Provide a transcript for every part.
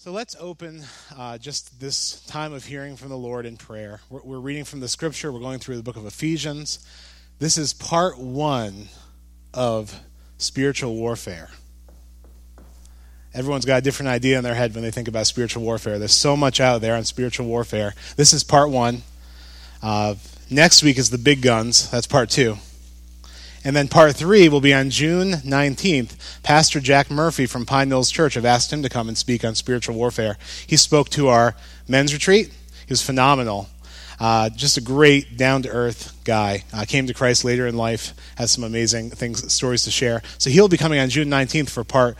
So let's open uh, just this time of hearing from the Lord in prayer. We're, we're, reading from the scripture, we're going through the book of Ephesians. This is part one of spiritual warfare. Everyone's got a different idea in their head when they think about spiritual warfare. There's so much out there on spiritual warfare. This is part one. Uh, next week is the big guns. That's part two. And then part three will be on June 19th. Pastor Jack Murphy from Pine Mills Church, I've asked him to come and speak on spiritual warfare. He spoke to our men's retreat. He was phenomenal. Uh, just a great, down to earth guy. Uh, came to Christ later in life, has some amazing things, stories to share. So he'll be coming on June 19th for part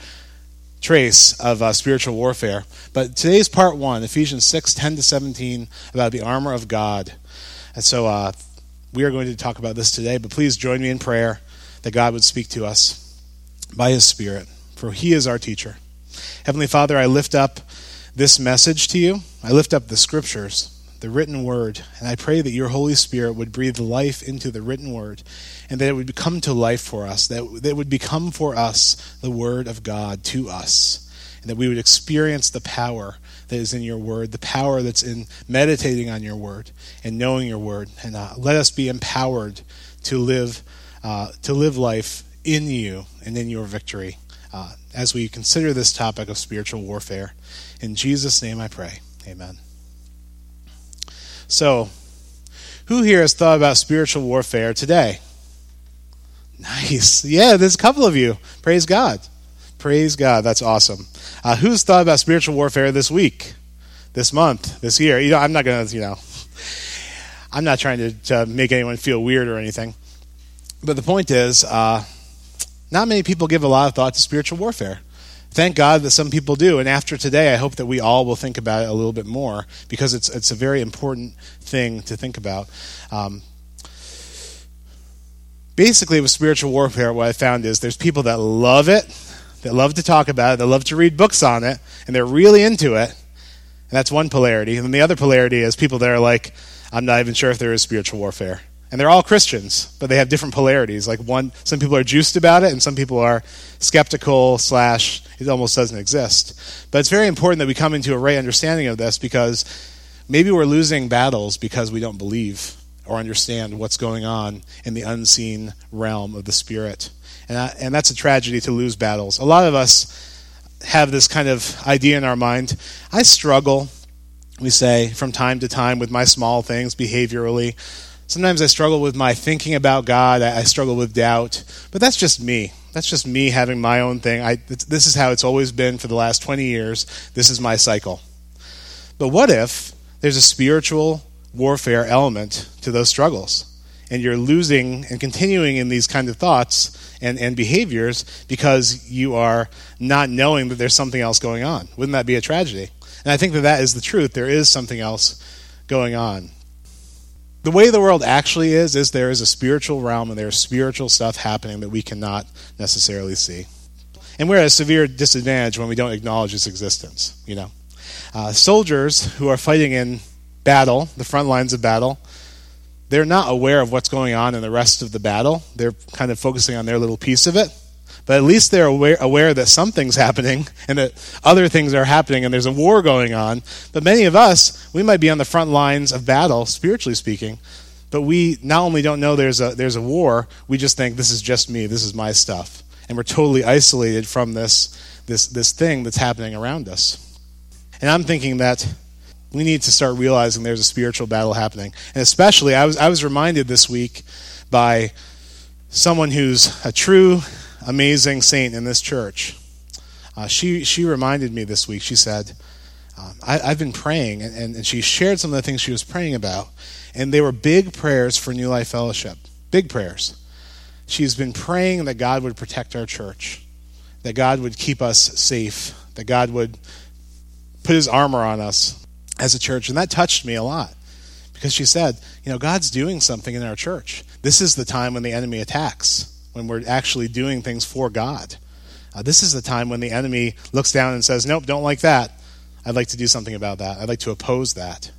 trace of uh, spiritual warfare. But today's part one, Ephesians 6 10 to 17, about the armor of God. And so uh, we are going to talk about this today, but please join me in prayer that God would speak to us by His Spirit, for He is our teacher. Heavenly Father, I lift up this message to you. I lift up the scriptures, the written word, and I pray that your Holy Spirit would breathe life into the written word and that it would come to life for us, that, that it would become for us the word of God to us, and that we would experience the power that is in your word, the power that's in meditating on your word and knowing your word. And uh, let us be empowered to live, uh, to live life in you and in your victory uh, as we consider this topic of spiritual warfare. In Jesus' name I pray. Amen. So, who here has thought about spiritual warfare today? Nice. Yeah, there's a couple of you. Praise God. Praise God. That's awesome. Uh, who's thought about spiritual warfare this week, this month, this year? You know, I'm not going to, you know, I'm not trying to, to, make anyone feel weird or anything. But the point is, uh, not many people give a lot of thought to spiritual warfare. Thank God that some people do. And after today, I hope that we all will think about it a little bit more because it's, it's a very important thing to think about. Um, basically, with spiritual warfare, what I found is there's people that love it that love to talk about it, that love to read books on it, and they're really into it. And that's one polarity. And then the other polarity is people that are like, I'm not even sure if there is spiritual warfare. And they're all Christians, but they have different polarities. Like one, some people are juiced about it, and some people are skeptical slash it almost doesn't exist. But it's very important that we come into a right understanding of this because maybe we're losing battles because we don't believe or understand what's going on in the unseen realm of the spirit. And, I, and that's a tragedy to lose battles. A lot of us have this kind of idea in our mind. I struggle, we say, from time to time with my small things behaviorally. Sometimes I struggle with my thinking about God. I, I struggle with doubt. But that's just me. That's just me having my own thing. I, this is how it's always been for the last 20 years. This is my cycle. But what if there's a spiritual warfare element to those struggles? And you're losing and continuing in these kind of thoughts and, and behaviors because you are not knowing that there's something else going on. Wouldn't that be a tragedy? And I think that that is the truth. There is something else going on. The way the world actually is, is there is a spiritual realm and there's spiritual stuff happening that we cannot necessarily see. And we're at a severe disadvantage when we don't acknowledge its existence, you know. Uh, soldiers who are fighting in battle, the front lines of battle, they're not aware of what's going on in the rest of the battle. They're kind of focusing on their little piece of it. But at least they're aware, aware that something's happening and that other things are happening and there's a war going on. But many of us, we might be on the front lines of battle, spiritually speaking, but we not only don't know there's a, there's a war, we just think this is just me, this is my stuff. And we're totally isolated from this, this, this thing that's happening around us. And I'm thinking that we need to start realizing there's a spiritual battle happening. And especially, I was, I was reminded this week by someone who's a true, amazing saint in this church. Uh, she, she reminded me this week, she said, um, I, have been praying, and, and, and she shared some of the things she was praying about. And they were big prayers for New Life Fellowship. Big prayers. She's been praying that God would protect our church, that God would keep us safe, that God would put his armor on us, as a church. And that touched me a lot because she said, you know, God's doing something in our church. This is the time when the enemy attacks, when we're actually doing things for God. Uh, this is the time when the enemy looks down and says, nope, don't like that. I'd like to do something about that. I'd like to oppose that.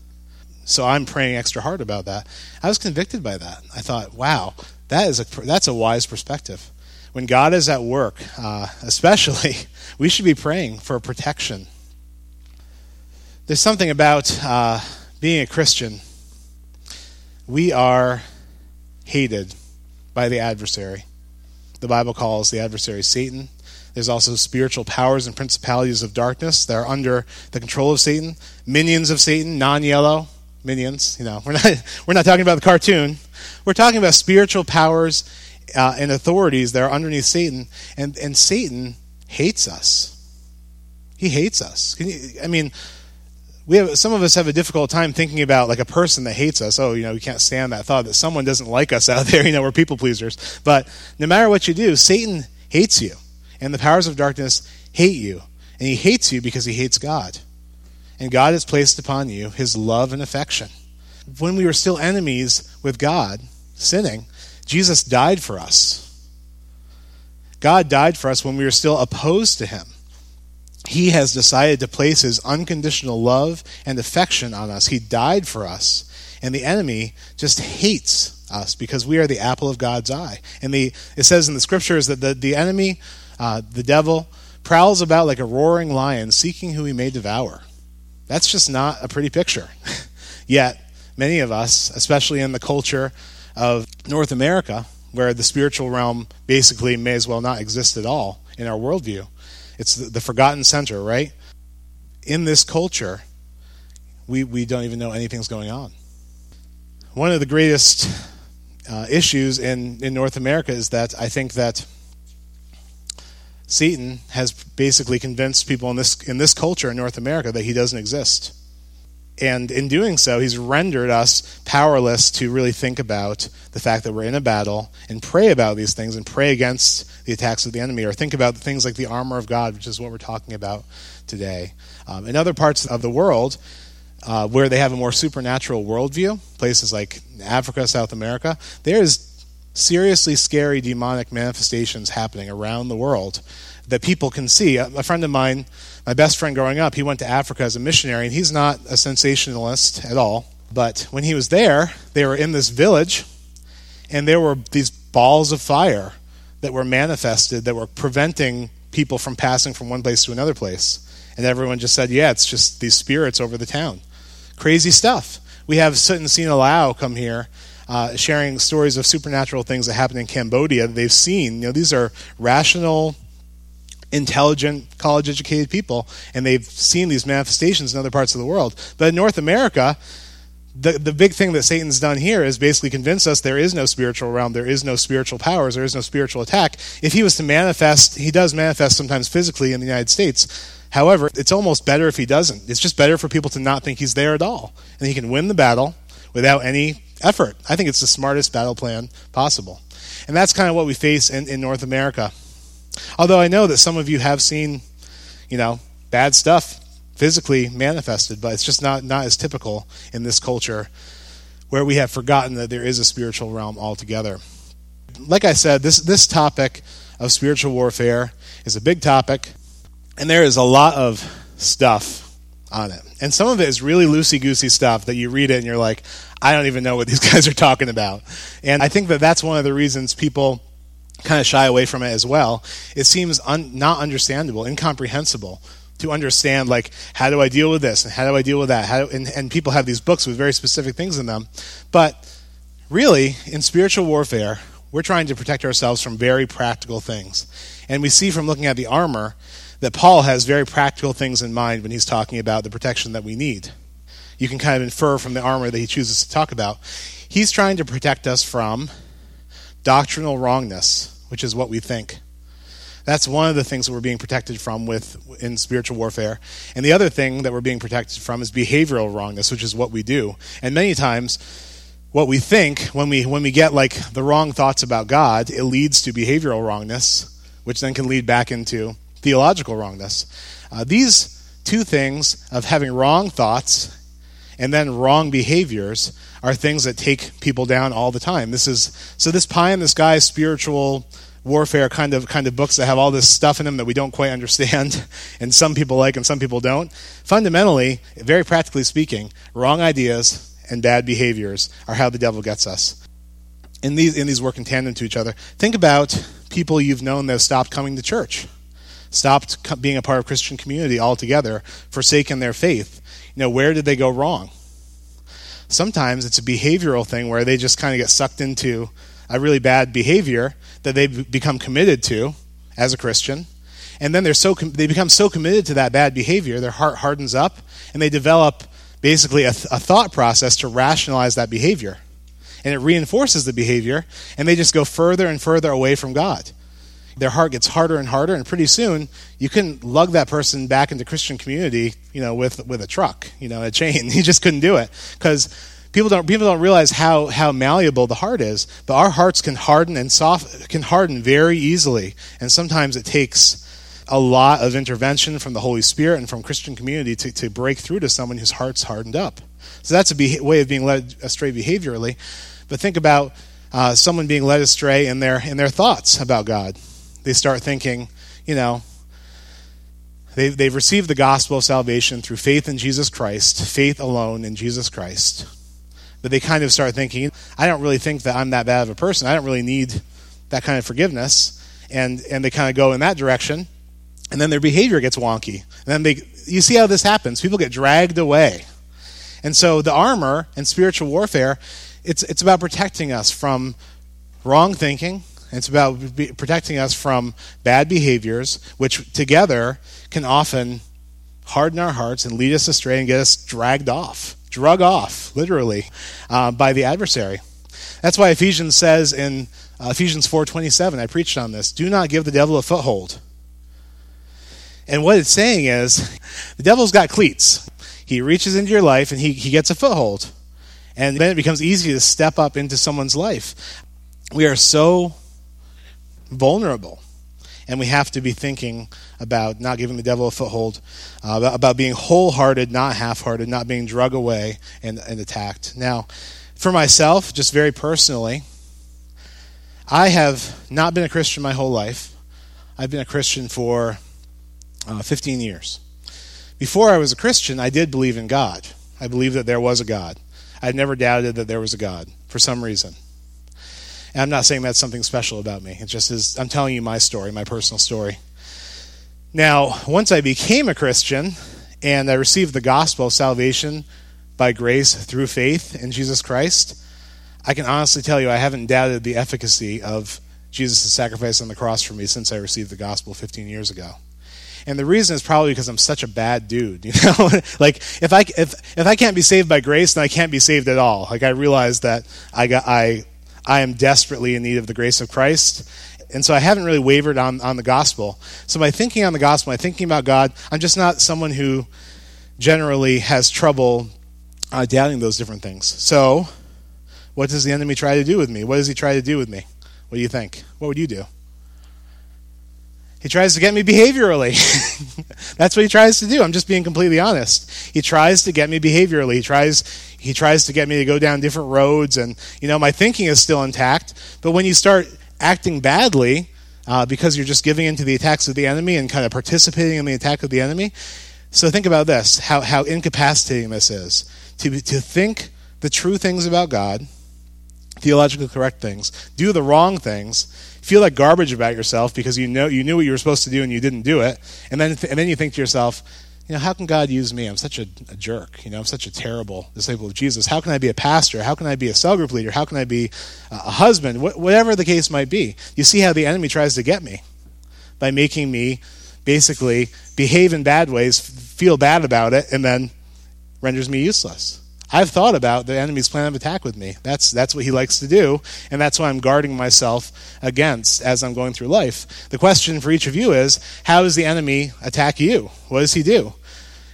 So I'm praying extra hard about that. I was convicted by that. I thought, wow, that is a, that's a wise perspective. When God is at work, uh, especially, we should be praying for protection There's something about uh, being a Christian. We are hated by the adversary. The Bible calls the adversary Satan. There's also spiritual powers and principalities of darkness that are under the control of Satan. Minions of Satan, non-yellow minions. You know, we're not we're not talking about the cartoon. We're talking about spiritual powers uh, and authorities that are underneath Satan, and and Satan hates us. He hates us. You, I mean, we have some of us have a difficult time thinking about like a person that hates us. Oh, you know, we can't stand that thought that someone doesn't like us out there. You know, we're people pleasers. But no matter what you do, Satan hates you, and the powers of darkness hate you, and he hates you because he hates God. And God has placed upon you his love and affection. When we were still enemies with God, sinning, Jesus died for us. God died for us when we were still opposed to him. He has decided to place his unconditional love and affection on us. He died for us. And the enemy just hates us because we are the apple of God's eye. And the, it says in the scriptures that the, the enemy, uh, the devil, prowls about like a roaring lion seeking who he may devour. That's just not a pretty picture. Yet, many of us, especially in the culture of North America, where the spiritual realm basically may as well not exist at all in our worldview, it's the, the forgotten center, right? In this culture, we, we don't even know anything's going on. One of the greatest uh, issues in, in North America is that I think that Satan has basically convinced people in this in this culture in North America that he doesn't exist. And in doing so, he's rendered us powerless to really think about the fact that we're in a battle and pray about these things and pray against the attacks of the enemy or think about things like the armor of God, which is what we're talking about today. Um, in other parts of the world, uh, where they have a more supernatural worldview, places like Africa, South America, there is seriously scary demonic manifestations happening around the world that people can see. A friend of mine, my best friend growing up, he went to Africa as a missionary, and he's not a sensationalist at all. But when he was there, they were in this village, and there were these balls of fire that were manifested that were preventing people from passing from one place to another place. And everyone just said, yeah, it's just these spirits over the town. Crazy stuff. We have Sut and Sina come here uh, sharing stories of supernatural things that happen in Cambodia they've seen. You know, these are rational, intelligent, college educated people, and they've seen these manifestations in other parts of the world. But in North America, the, the big thing that Satan's done here is basically convince us there is no spiritual realm, there is no spiritual powers, there is no spiritual attack. If he was to manifest, he does manifest sometimes physically in the United States. However, it's almost better if he doesn't. It's just better for people to not think he's there at all. And he can win the battle without any effort. I think it's the smartest battle plan possible. And that's kind of what we face in, in North America. Although I know that some of you have seen, you know, bad stuff physically manifested, but it's just not, not as typical in this culture where we have forgotten that there is a spiritual realm altogether. Like I said, this, this topic of spiritual warfare is a big topic, and there is a lot of stuff on it. And some of it is really loosey goosey stuff that you read it and you're like, I don't even know what these guys are talking about. And I think that that's one of the reasons people kind of shy away from it as well. It seems un- not understandable, incomprehensible to understand like how do I deal with this and how do I deal with that? How and, and people have these books with very specific things in them. But really, in spiritual warfare, we're trying to protect ourselves from very practical things. And we see from looking at the armor that Paul has very practical things in mind when he's talking about the protection that we need. You can kind of infer from the armor that he chooses to talk about. He's trying to protect us from doctrinal wrongness, which is what we think. That's one of the things that we're being protected from with in spiritual warfare. And the other thing that we're being protected from is behavioral wrongness, which is what we do. And many times what we think when we when we get like the wrong thoughts about God, it leads to behavioral wrongness, which then can lead back into theological wrongness. Uh, these two things of having wrong thoughts and then wrong behaviors are things that take people down all the time. This is so this pie in the sky spiritual warfare kind of kind of books that have all this stuff in them that we don't quite understand and some people like and some people don't. Fundamentally, very practically speaking, wrong ideas and bad behaviors are how the devil gets us. And these, and these work in tandem to each other. Think about people you've known that have stopped coming to church stopped being a part of Christian community altogether, forsaken their faith. You know, where did they go wrong? Sometimes it's a behavioral thing where they just kind of get sucked into a really bad behavior that they become committed to as a Christian. And then they're so they become so committed to that bad behavior, their heart hardens up, and they develop basically a, th- a thought process to rationalize that behavior. And it reinforces the behavior, and they just go further and further away from God their heart gets harder and harder, and pretty soon you couldn't lug that person back into Christian community, you know, with with a truck, you know, a chain. You just couldn't do it because people don't people don't realize how how malleable the heart is. But our hearts can harden and soft can harden very easily, and sometimes it takes a lot of intervention from the Holy Spirit and from Christian community to, to break through to someone whose heart's hardened up. So that's a be- way of being led astray behaviorally. But think about uh, someone being led astray in their in their thoughts about God they start thinking, you know, they've, they've received the gospel of salvation through faith in Jesus Christ, faith alone in Jesus Christ. But they kind of start thinking, I don't really think that I'm that bad of a person. I don't really need that kind of forgiveness. And, and they kind of go in that direction. And then their behavior gets wonky. And then they, you see how this happens. People get dragged away. And so the armor and spiritual warfare, it's, it's about protecting us from wrong thinking, it's about protecting us from bad behaviors, which together can often harden our hearts and lead us astray and get us dragged off, drug off, literally, uh, by the adversary. That's why Ephesians says in uh, Ephesians 4:27, I preached on this, do not give the devil a foothold. And what it's saying is, the devil's got cleats. He reaches into your life and he, he gets a foothold. And then it becomes easy to step up into someone's life. We are so vulnerable. And we have to be thinking about not giving the devil a foothold, uh, about, being wholehearted, not half hearted, not being drug away and, and attacked. Now, for myself, just very personally, I have not been a Christian my whole life. I've been a Christian for uh, 15 years. Before I was a Christian, I did believe in God. I believed that there was a God. I never doubted that there was a God for some reason. And I'm not saying that's something special about me. It just is, I'm telling you my story, my personal story. Now, once I became a Christian and I received the gospel of salvation by grace through faith in Jesus Christ, I can honestly tell you I haven't doubted the efficacy of Jesus' sacrifice on the cross for me since I received the gospel 15 years ago. And the reason is probably because I'm such a bad dude, you know? like if I if if I can't be saved by grace, then I can't be saved at all. Like I realize that I got I I am desperately in need of the grace of Christ. And so I haven't really wavered on, on the gospel. So by thinking on the gospel, by thinking about God, I'm just not someone who generally has trouble uh, doubting those different things. So, what does the enemy try to do with me? What does he try to do with me? What do you think? What would you do? He tries to get me behaviorally. That's what he tries to do. I'm just being completely honest. He tries to get me behaviorally. He tries he tries to get me to go down different roads and you know my thinking is still intact, but when you start acting badly uh, because you're just giving into the attacks of the enemy and kind of participating in the attack of the enemy. So think about this, how how incapacitating this is. To to think the true things about God, theologically correct things, do the wrong things, feel like garbage about yourself because you know you knew what you were supposed to do and you didn't do it, and then and then you think to yourself, you know, how can God use me? I'm such a, a, jerk. You know, I'm such a terrible disciple of Jesus. How can I be a pastor? How can I be a cell group leader? How can I be a husband? Wh- whatever the case might be. You see how the enemy tries to get me by making me basically behave in bad ways, feel bad about it, and then renders me useless. I've thought about the enemy's plan of attack with me. That's that's what he likes to do, and that's why I'm guarding myself against as I'm going through life. The question for each of you is, how does the enemy attack you? What does he do?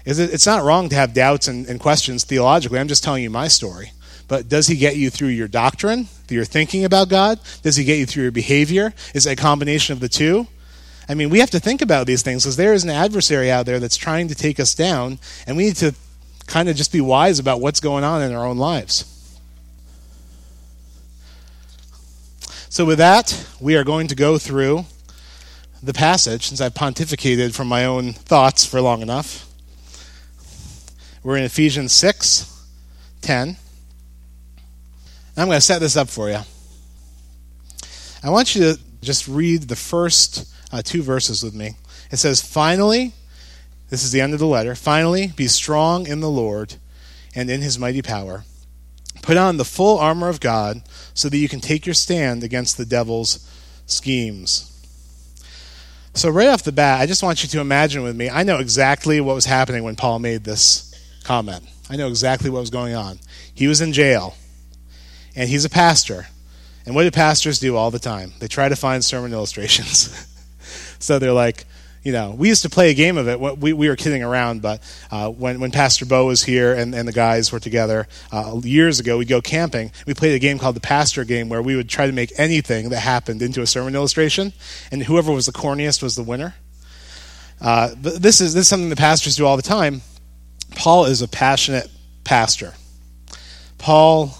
Is it, it's not wrong to have doubts and, and questions theologically. I'm just telling you my story. But does he get you through your doctrine, through your thinking about God? Does he get you through your behavior? Is it a combination of the two? I mean, we have to think about these things because there is an adversary out there that's trying to take us down, and we need to kind of just be wise about what's going on in our own lives. So, with that, we are going to go through the passage since I've pontificated from my own thoughts for long enough. We're in Ephesians 6 10. I'm going to set this up for you. I want you to just read the first uh, two verses with me. It says, Finally, this is the end of the letter. Finally, be strong in the Lord and in his mighty power. Put on the full armor of God so that you can take your stand against the devil's schemes. So, right off the bat, I just want you to imagine with me, I know exactly what was happening when Paul made this comment. I know exactly what was going on. He was in jail, and he's a pastor. And what do pastors do all the time? They try to find sermon illustrations. so they're like, you know, we used to play a game of it. We, we were kidding around, but uh, when, when Pastor Bo was here and, and the guys were together uh, years ago, we'd go camping. We played a game called the Pastor Game where we would try to make anything that happened into a sermon illustration, and whoever was the corniest was the winner. Uh, but this is, this is something the pastors do all the time. Paul is a passionate pastor. Paul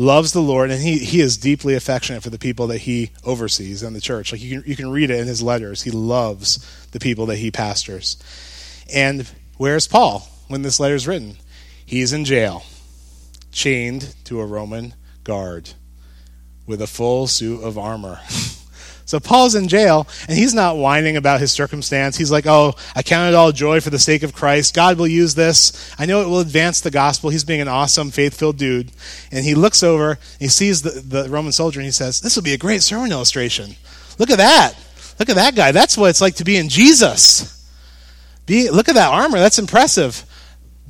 loves the Lord, and he, he is deeply affectionate for the people that he oversees in the church. Like you can, you can read it in his letters. He loves the people that he pastors. And where's Paul when this letter is written? He's in jail, chained to a Roman guard with a full suit of armor. So Paul's in jail, and he's not whining about his circumstance. He's like, Oh, I count it all joy for the sake of Christ. God will use this. I know it will advance the gospel. He's being an awesome, faith filled dude. And he looks over, he sees the, the Roman soldier, and he says, This will be a great sermon illustration. Look at that. Look at that guy. That's what it's like to be in Jesus. Be, look at that armor. That's impressive.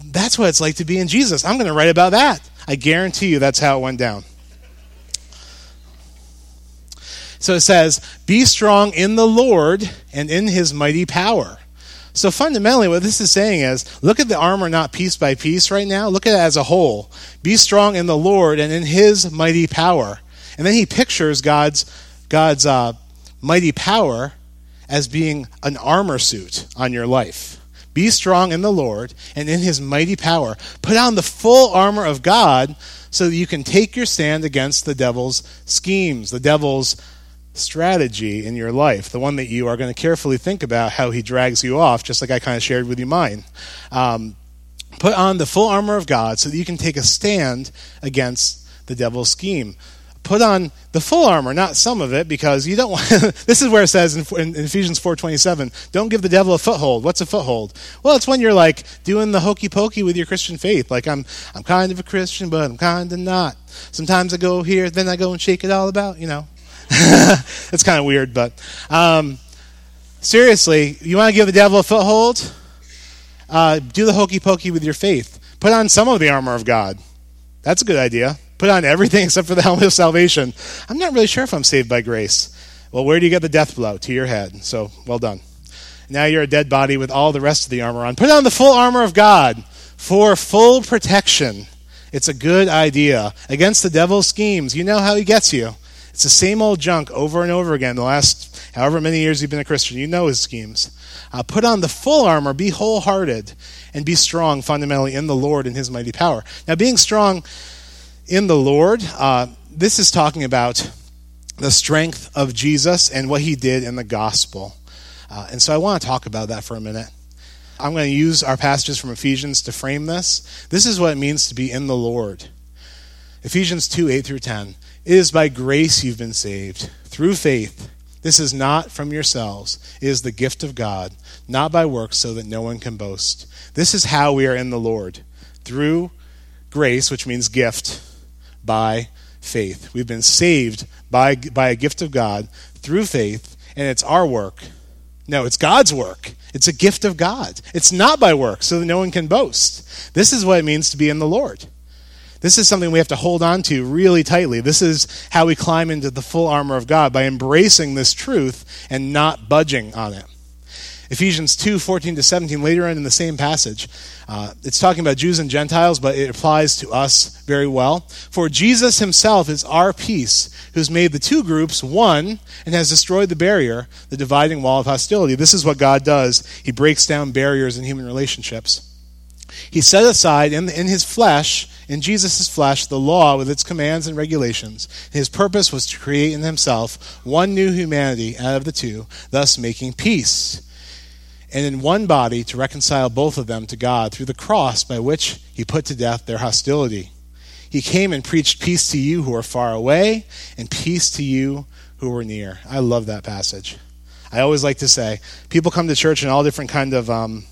That's what it's like to be in Jesus. I'm going to write about that. I guarantee you that's how it went down. So it says, Be strong in the Lord and in his mighty power. So fundamentally, what this is saying is look at the armor not piece by piece right now. Look at it as a whole. Be strong in the Lord and in his mighty power. And then he pictures God's, God's uh, mighty power as being an armor suit on your life. Be strong in the Lord and in his mighty power. Put on the full armor of God so that you can take your stand against the devil's schemes, the devil's strategy in your life, the one that you are going to carefully think about how he drags you off, just like I kind of shared with you mine. Um, put on the full armor of God so that you can take a stand against the devil's scheme. Put on the full armor, not some of it, because you don't want. this is where it says in, in, in Ephesians four twenty seven, "Don't give the devil a foothold." What's a foothold? Well, it's when you're like doing the hokey pokey with your Christian faith. Like I'm, I'm kind of a Christian, but I'm kind of not. Sometimes I go here, then I go and shake it all about. You know, it's kind of weird, but um, seriously, you want to give the devil a foothold? Uh, do the hokey pokey with your faith. Put on some of the armor of God. That's a good idea. Put on everything except for the helmet of salvation. I'm not really sure if I'm saved by grace. Well, where do you get the death blow? To your head. So, well done. Now you're a dead body with all the rest of the armor on. Put on the full armor of God for full protection. It's a good idea. Against the devil's schemes, you know how he gets you. It's the same old junk over and over again the last however many years you've been a Christian. You know his schemes. Uh, put on the full armor, be wholehearted, and be strong fundamentally in the Lord and his mighty power. Now, being strong in the Lord, uh, this is talking about the strength of Jesus and what he did in the gospel. Uh, and so I want to talk about that for a minute. I'm going to use our passages from Ephesians to frame this. This is what it means to be in the Lord. Ephesians 2 8 through 10. It is by grace you've been saved, through faith. This is not from yourselves, it is the gift of God, not by works, so that no one can boast. This is how we are in the Lord, through grace, which means gift, by faith. We've been saved by, by a gift of God through faith, and it's our work. No, it's God's work. It's a gift of God. It's not by work, so that no one can boast. This is what it means to be in the Lord. This is something we have to hold on to really tightly. This is how we climb into the full armor of God by embracing this truth and not budging on it. Ephesians 2 14 to 17, later on in the same passage, uh, it's talking about Jews and Gentiles, but it applies to us very well. For Jesus himself is our peace, who's made the two groups one and has destroyed the barrier, the dividing wall of hostility. This is what God does. He breaks down barriers in human relationships. He set aside in, in his flesh, in Jesus' flesh, the law with its commands and regulations. His purpose was to create in himself one new humanity out of the two, thus making peace. And in one body to reconcile both of them to God through the cross by which he put to death their hostility. He came and preached peace to you who are far away and peace to you who are near. I love that passage. I always like to say people come to church in all different kind of um,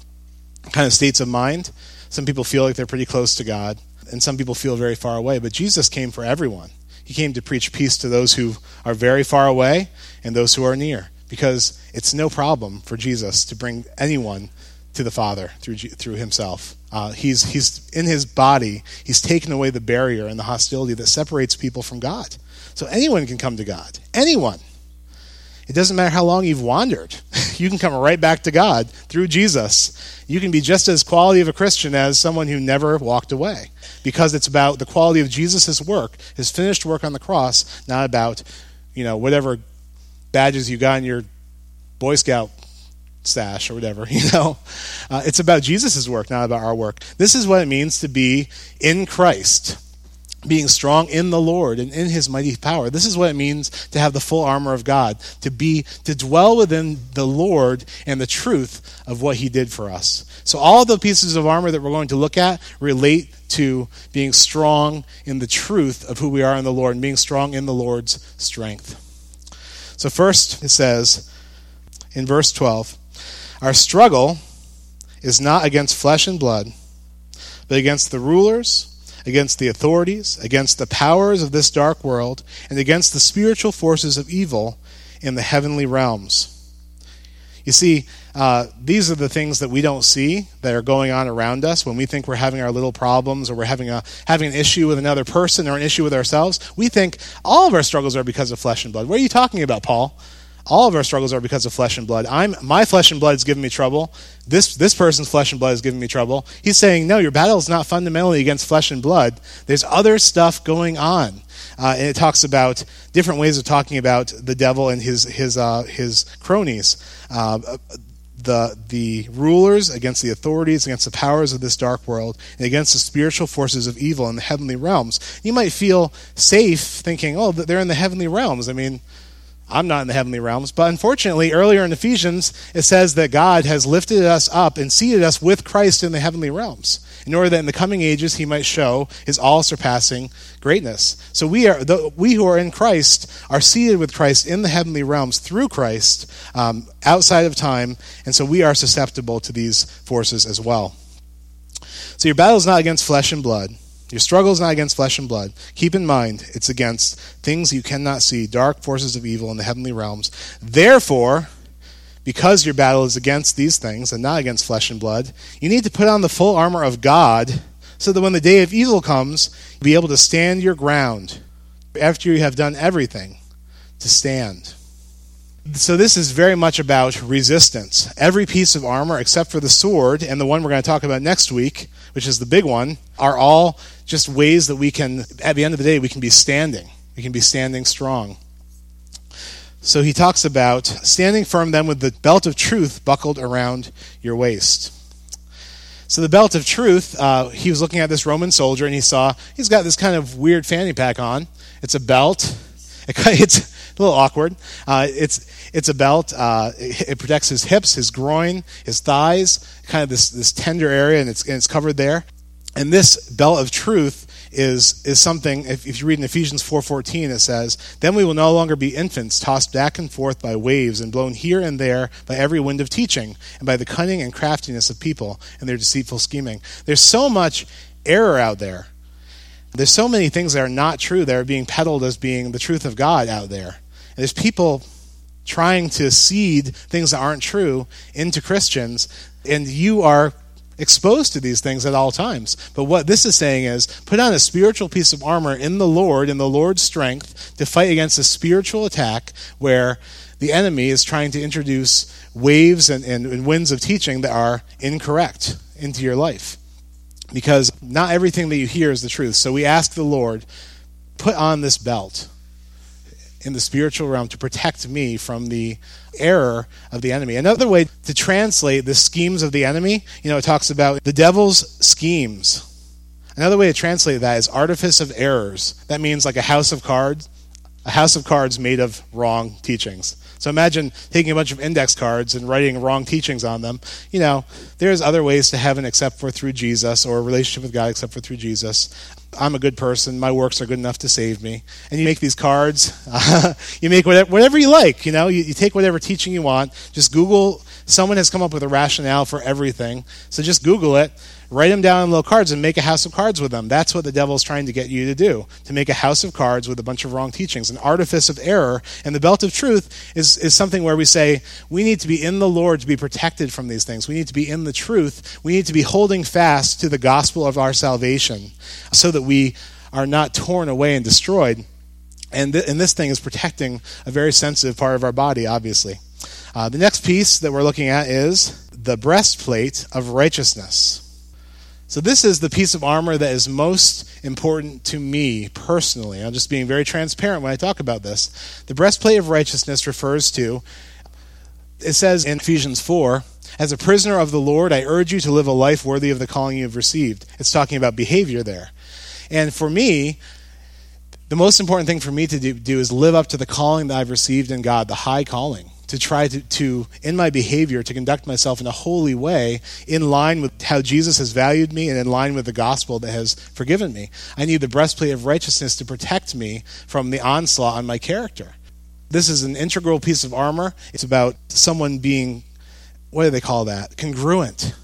kind of states of mind. Some people feel like they're pretty close to God, and some people feel very far away. But Jesus came for everyone. He came to preach peace to those who are very far away and those who are near, because it's no problem for Jesus to bring anyone to the Father through through Himself. Uh, he's he's in His body. He's taken away the barrier and the hostility that separates people from God. So anyone can come to God. Anyone. It doesn't matter how long you've wandered. you can come right back to God through Jesus. You can be just as quality of a Christian as someone who never walked away because it's about the quality of Jesus' work, his finished work on the cross, not about, you know, whatever badges you got in your Boy Scout stash or whatever, you know. Uh, it's about Jesus' work, not about our work. This is what it means to be in Christ being strong in the Lord and in his mighty power. This is what it means to have the full armor of God, to be to dwell within the Lord and the truth of what he did for us. So all the pieces of armor that we're going to look at relate to being strong in the truth of who we are in the Lord and being strong in the Lord's strength. So first it says in verse 12, our struggle is not against flesh and blood, but against the rulers against the authorities, against the powers of this dark world, and against the spiritual forces of evil in the heavenly realms. You see, uh, these are the things that we don't see that are going on around us when we think we're having our little problems or we're having a having an issue with another person or an issue with ourselves. We think all of our struggles are because of flesh and blood. What are you talking about, Paul? All of our struggles are because of flesh and blood. I'm my flesh and blood is giving me trouble. This this person's flesh and blood is giving me trouble. He's saying, no, your battle is not fundamentally against flesh and blood. There's other stuff going on, uh, and it talks about different ways of talking about the devil and his his uh, his cronies. Uh, the the rulers against the authorities against the powers of this dark world and against the spiritual forces of evil in the heavenly realms you might feel safe thinking oh they're in the heavenly realms i mean I'm not in the heavenly realms. But unfortunately, earlier in Ephesians, it says that God has lifted us up and seated us with Christ in the heavenly realms, in order that in the coming ages he might show his all surpassing greatness. So we, are, the, we who are in Christ are seated with Christ in the heavenly realms through Christ um, outside of time, and so we are susceptible to these forces as well. So your battle is not against flesh and blood your struggle is not against flesh and blood. Keep in mind, it's against things you cannot see, dark forces of evil in the heavenly realms. Therefore, because your battle is against these things and not against flesh and blood, you need to put on the full armor of God so that when the day of evil comes, you'll be able to stand your ground after you have done everything to stand. So, this is very much about resistance. Every piece of armor, except for the sword and the one we're going to talk about next week, which is the big one, are all just ways that we can, at the end of the day, we can be standing. We can be standing strong. So he talks about standing firm then with the belt of truth buckled around your waist. So the belt of truth, uh, he was looking at this Roman soldier and he saw he's got this kind of weird fanny pack on. It's a belt. It's a little awkward. Uh, it's it's a belt. Uh, it, it, protects his hips, his groin, his thighs, kind of this this tender area, and it's and it's covered there. And this belt of truth is is something. If, if you read in Ephesians four fourteen, it says, "Then we will no longer be infants, tossed back and forth by waves and blown here and there by every wind of teaching, and by the cunning and craftiness of people and their deceitful scheming." There's so much error out there. There's so many things that are not true that are being peddled as being the truth of God out there. There's people trying to seed things that aren't true into Christians, and you are exposed to these things at all times. But what this is saying is put on a spiritual piece of armor in the Lord, in the Lord's strength, to fight against a spiritual attack where the enemy is trying to introduce waves and, and, and winds of teaching that are incorrect into your life. Because not everything that you hear is the truth. So we ask the Lord, put on this belt in the spiritual realm to protect me from the error of the enemy. Another way to translate the schemes of the enemy, you know, it talks about the devil's schemes. Another way to translate that is artifice of errors. That means like a house of cards, a house of cards made of wrong teachings. So imagine taking a bunch of index cards and writing wrong teachings on them. You know, there's other ways to heaven except for through Jesus, or a relationship with God except for through Jesus. I'm a good person. My works are good enough to save me. And you make these cards. you make whatever, whatever you like. You know, you, you take whatever teaching you want. Just Google. Someone has come up with a rationale for everything. So just Google it write them down in little cards and make a house of cards with them. That's what the devil's trying to get you to do, to make a house of cards with a bunch of wrong teachings, an artifice of error. And the belt of truth is, is something where we say we need to be in the Lord to be protected from these things. We need to be in the truth. We need to be holding fast to the gospel of our salvation so that we are not torn away and destroyed. And, th- and this thing is protecting a very sensitive part of our body, obviously. Uh, the next piece that we're looking at is the breastplate of righteousness. So, this is the piece of armor that is most important to me personally. I'm just being very transparent when I talk about this. The breastplate of righteousness refers to, it says in Ephesians 4, as a prisoner of the Lord, I urge you to live a life worthy of the calling you have received. It's talking about behavior there. And for me, the most important thing for me to do, do is live up to the calling that I've received in God, the high calling to try to, to, in my behavior, to conduct myself in a holy way in line with how Jesus has valued me and in line with the gospel that has forgiven me. I need the breastplate of righteousness to protect me from the onslaught on my character. This is an integral piece of armor. It's about someone being, what do they call that? Congruent,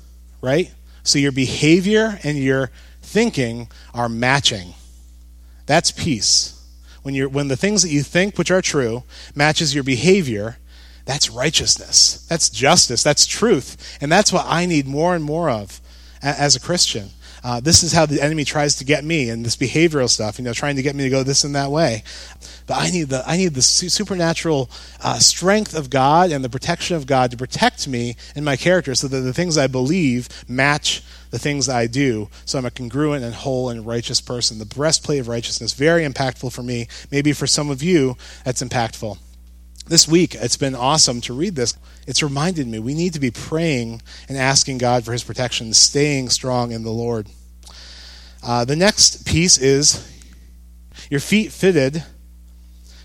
right? So your behavior and your thinking are matching. That's peace. When, you're, when the things that you think, which are true, matches your behavior, that's righteousness. That's justice. That's truth. And that's what I need more and more of as a Christian. Uh, this is how the enemy tries to get me and this behavioral stuff, you know, trying to get me to go this and that way. But I need the I need the supernatural uh, strength of God and the protection of God to protect me and my character, so that the things I believe match the things I do. So I'm a congruent and whole and righteous person. The breastplate of righteousness, very impactful for me. Maybe for some of you, that's impactful this week, it's been awesome to read this. It's reminded me we need to be praying and asking God for his protection, staying strong in the Lord. Uh, the next piece is your feet fitted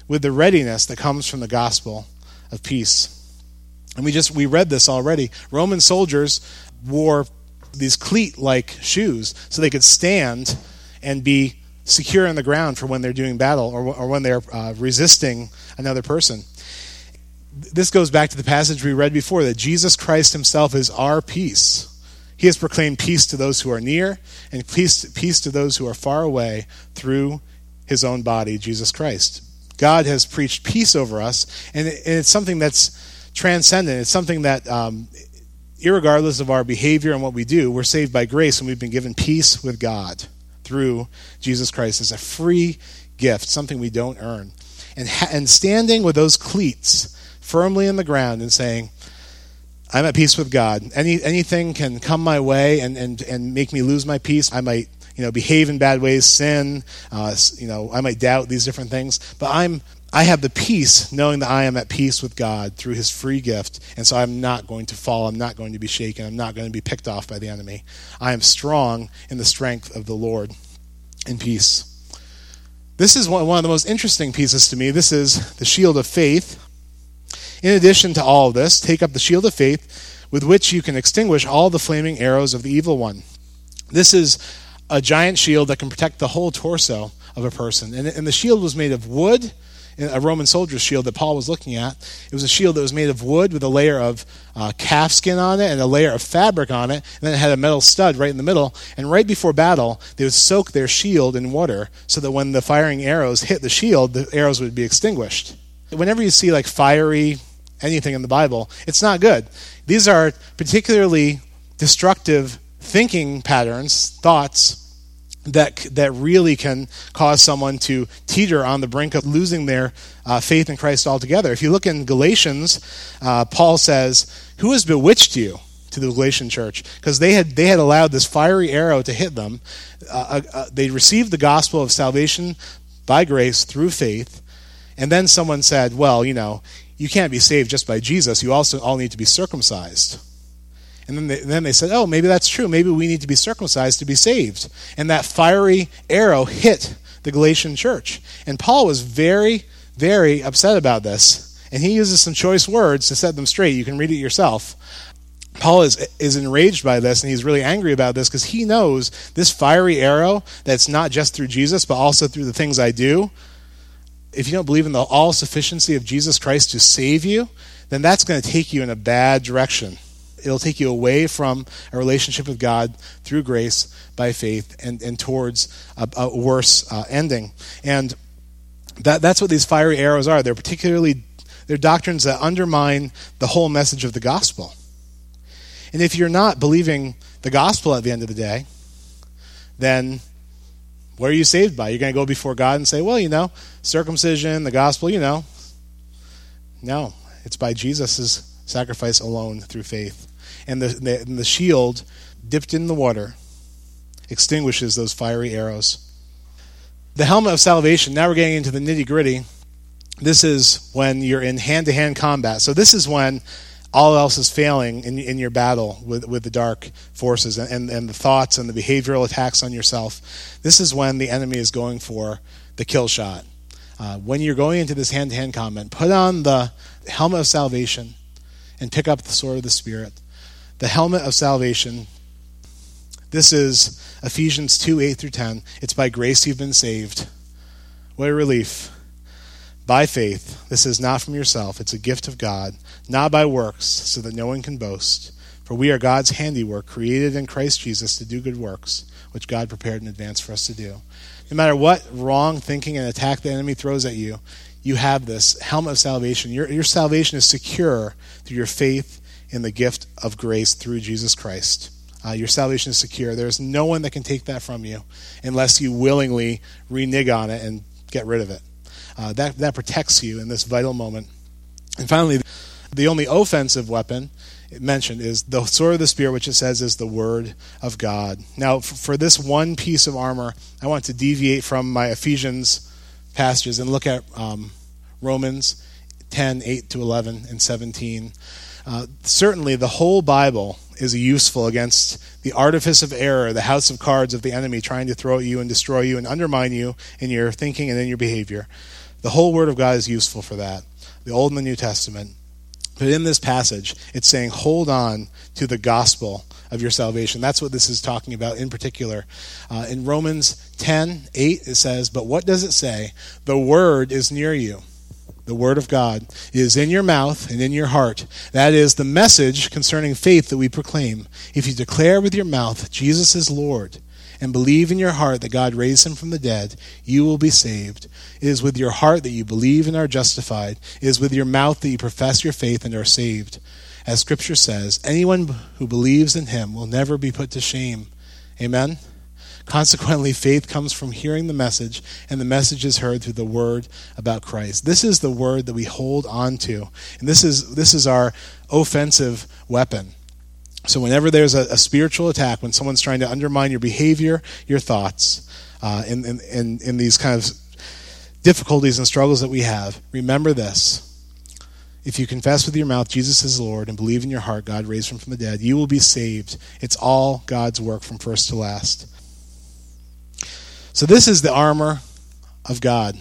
with the readiness that comes from the gospel of peace. And we just we read this already. Roman soldiers wore these cleat like shoes so they could stand and be secure on the ground for when they're doing battle or, or when they're uh, resisting another person this goes back to the passage we read before that Jesus Christ himself is our peace. He has proclaimed peace to those who are near and peace, peace to those who are far away through his own body, Jesus Christ. God has preached peace over us, and, it, and it's something that's transcendent. It's something that, um, regardless of our behavior and what we do, we're saved by grace and we've been given peace with God through Jesus Christ as a free gift, something we don't earn. And, ha- and standing with those cleats, firmly in the ground and saying, I'm at peace with God. Any, anything can come my way and, and, and make me lose my peace. I might you know, behave in bad ways, sin, uh, you know, I might doubt these different things, but I'm, I have the peace knowing that I am at peace with God through his free gift, and so I'm not going to fall, I'm not going to be shaken, I'm not going to be picked off by the enemy. I am strong in the strength of the Lord in peace. This is one, one of the most interesting pieces to me. This is the shield of faith. In addition to all of this, take up the shield of faith with which you can extinguish all the flaming arrows of the evil one. This is a giant shield that can protect the whole torso of a person. And, and the shield was made of wood, a Roman soldier's shield that Paul was looking at. It was a shield that was made of wood with a layer of uh, calf skin on it and a layer of fabric on it. And then it had a metal stud right in the middle. And right before battle, they would soak their shield in water so that when the firing arrows hit the shield, the arrows would be extinguished. Whenever you see like fiery anything in the Bible, it's not good. These are particularly destructive thinking patterns, thoughts that that really can cause someone to teeter on the brink of losing their uh, faith in Christ altogether. If you look in Galatians, uh, Paul says, "Who has bewitched you?" to the Galatian church because they had they had allowed this fiery arrow to hit them. Uh, uh, uh they received the gospel of salvation by grace through faith, and then someone said, "Well, you know, you can't be saved just by Jesus. You also all need to be circumcised. And then they, then they said, oh, maybe that's true. Maybe we need to be circumcised to be saved. And that fiery arrow hit the Galatian church. And Paul was very, very upset about this. And he uses some choice words to set them straight. You can read it yourself. Paul is, is enraged by this and he's really angry about this because he knows this fiery arrow that's not just through Jesus but also through the things I do. If you don't believe in the all sufficiency of Jesus Christ to save you, then that's going to take you in a bad direction. It'll take you away from a relationship with God through grace by faith and, and towards a, a worse uh, ending. And that, that's what these fiery arrows are. They're particularly they're doctrines that undermine the whole message of the gospel. And if you're not believing the gospel at the end of the day, then what are you saved by? You're going to go before God and say, well, you know, circumcision, the gospel, you know. No, it's by Jesus' sacrifice alone through faith. And the, the, and the shield dipped in the water extinguishes those fiery arrows. The helmet of salvation, now we're getting into the nitty gritty. This is when you're in hand to hand combat. So, this is when all else is failing in, in your battle with, with the dark forces and, and, and the thoughts and the behavioral attacks on yourself. This is when the enemy is going for the kill shot. Uh, when you're going into this hand to hand combat, put on the helmet of salvation and pick up the sword of the Spirit. The helmet of salvation. This is Ephesians 2 8 through 10. It's by grace you've been saved. What a relief. By faith. This is not from yourself, it's a gift of God, not by works, so that no one can boast. For we are God's handiwork, created in Christ Jesus to do good works, which God prepared in advance for us to do. No matter what wrong thinking and attack the enemy throws at you, you have this helmet of salvation. Your, your salvation is secure through your faith in the gift of grace through Jesus Christ. Uh, your salvation is secure. There's no one that can take that from you unless you willingly renege on it and get rid of it. Uh, that, that protects you in this vital moment. And finally, the only offensive weapon mentioned is the sword of the Spirit, which it says is the Word of God. Now, for this one piece of armor, I want to deviate from my Ephesians passages and look at um, Romans 10, 8 to 11, and 17. Uh, certainly, the whole Bible is useful against the artifice of error, the house of cards of the enemy trying to throw at you and destroy you and undermine you in your thinking and in your behavior. The whole Word of God is useful for that, the Old and the New Testament. But in this passage, it's saying, hold on to the gospel of your salvation. That's what this is talking about in particular. Uh, in Romans 10 8, it says, But what does it say? The word is near you. The word of God is in your mouth and in your heart. That is the message concerning faith that we proclaim. If you declare with your mouth, Jesus is Lord, and believe in your heart that God raised him from the dead, you will be saved. It is with your heart that you believe and are justified. It is with your mouth that you profess your faith and are saved. As Scripture says, anyone who believes in him will never be put to shame. Amen? Consequently, faith comes from hearing the message, and the message is heard through the word about Christ. This is the word that we hold on to, and this is, this is our offensive weapon. So, whenever there's a, a spiritual attack, when someone's trying to undermine your behavior, your thoughts, uh, in, in, in, in these kind of difficulties and struggles that we have, remember this. If you confess with your mouth Jesus is Lord and believe in your heart God raised him from the dead, you will be saved. It's all God's work from first to last. So this is the armor of God.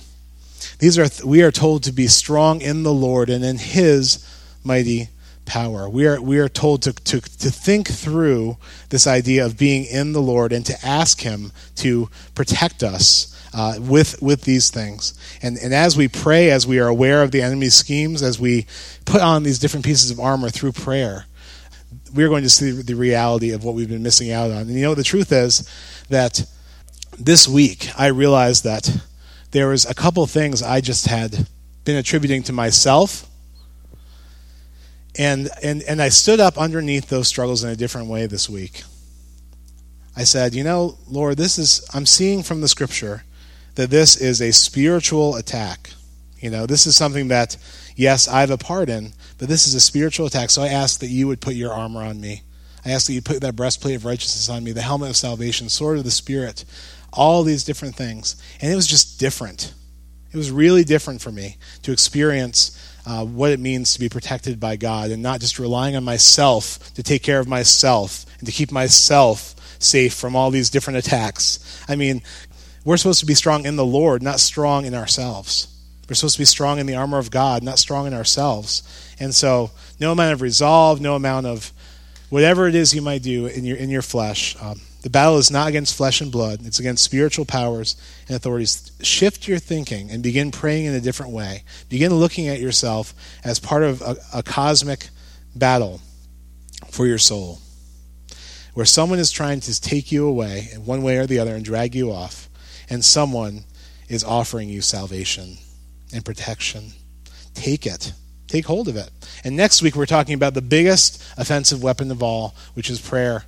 These are we are told to be strong in the Lord and in his mighty power. We are, we are told to, to, to think through this idea of being in the Lord and to ask Him to protect us uh, with, with these things. And, and as we pray, as we are aware of the enemy's schemes, as we put on these different pieces of armor through prayer, we're going to see the reality of what we've been missing out on. And you know, the truth is that this week I realized that there was a couple things I just had been attributing to myself and, and, and I stood up underneath those struggles in a different way this week. I said, You know, Lord, this is, I'm seeing from the scripture that this is a spiritual attack. You know, this is something that, yes, I have a part in, but this is a spiritual attack. So I ask that you would put your armor on me. I ask that you put that breastplate of righteousness on me, the helmet of salvation, sword of the Spirit, all these different things. And it was just different. It was really different for me to experience uh, what it means to be protected by God and not just relying on myself to take care of myself and to keep myself safe from all these different attacks. I mean, we're supposed to be strong in the Lord, not strong in ourselves. We're supposed to be strong in the armor of God, not strong in ourselves. And so, no amount of resolve, no amount of whatever it is you might do in your in your flesh. Um, the battle is not against flesh and blood; it's against spiritual powers and authorities. Shift your thinking and begin praying in a different way. Begin looking at yourself as part of a, a cosmic battle for your soul, where someone is trying to take you away in one way or the other and drag you off, and someone is offering you salvation and protection. Take it. Take hold of it. And next week, we're talking about the biggest offensive weapon of all, which is prayer,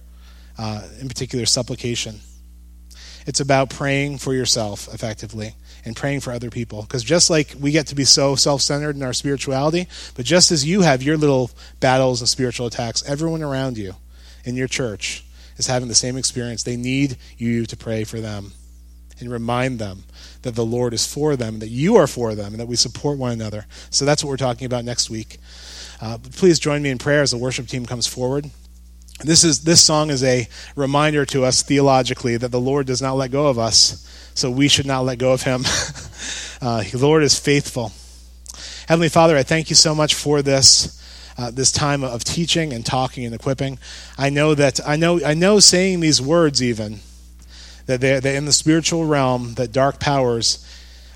uh, in particular, supplication. It's about praying for yourself effectively and praying for other people. Because just like we get to be so self centered in our spirituality, but just as you have your little battles and spiritual attacks, everyone around you in your church is having the same experience. They need you to pray for them and remind them that the Lord is for them, that you are for them, and that we support one another. So that's what we're talking about next week. Uh, please join me in prayer as the worship team comes forward. This is this song is a reminder to us theologically that the Lord does not let go of us, so we should not let go of Him. uh, the Lord is faithful. Heavenly Father, I thank you so much for this. Uh, this time of teaching and talking and equipping. I know that I know I know saying these words even that they're, they're in the spiritual realm, that dark powers,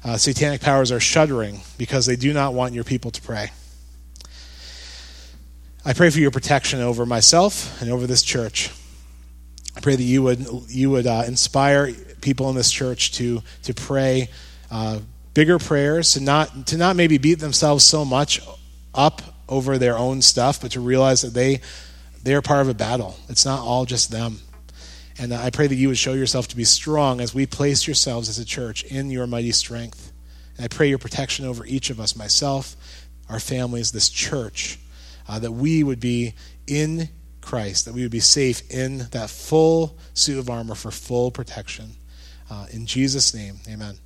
uh, satanic powers, are shuddering because they do not want your people to pray. I pray for your protection over myself and over this church. I pray that you would you would uh, inspire people in this church to to pray uh, bigger prayers, to not to not maybe beat themselves so much up over their own stuff, but to realize that they they are part of a battle. It's not all just them. And I pray that you would show yourself to be strong as we place yourselves as a church in your mighty strength. And I pray your protection over each of us, myself, our families, this church, uh, that we would be in Christ, that we would be safe in that full suit of armor for full protection. Uh, in Jesus' name, amen.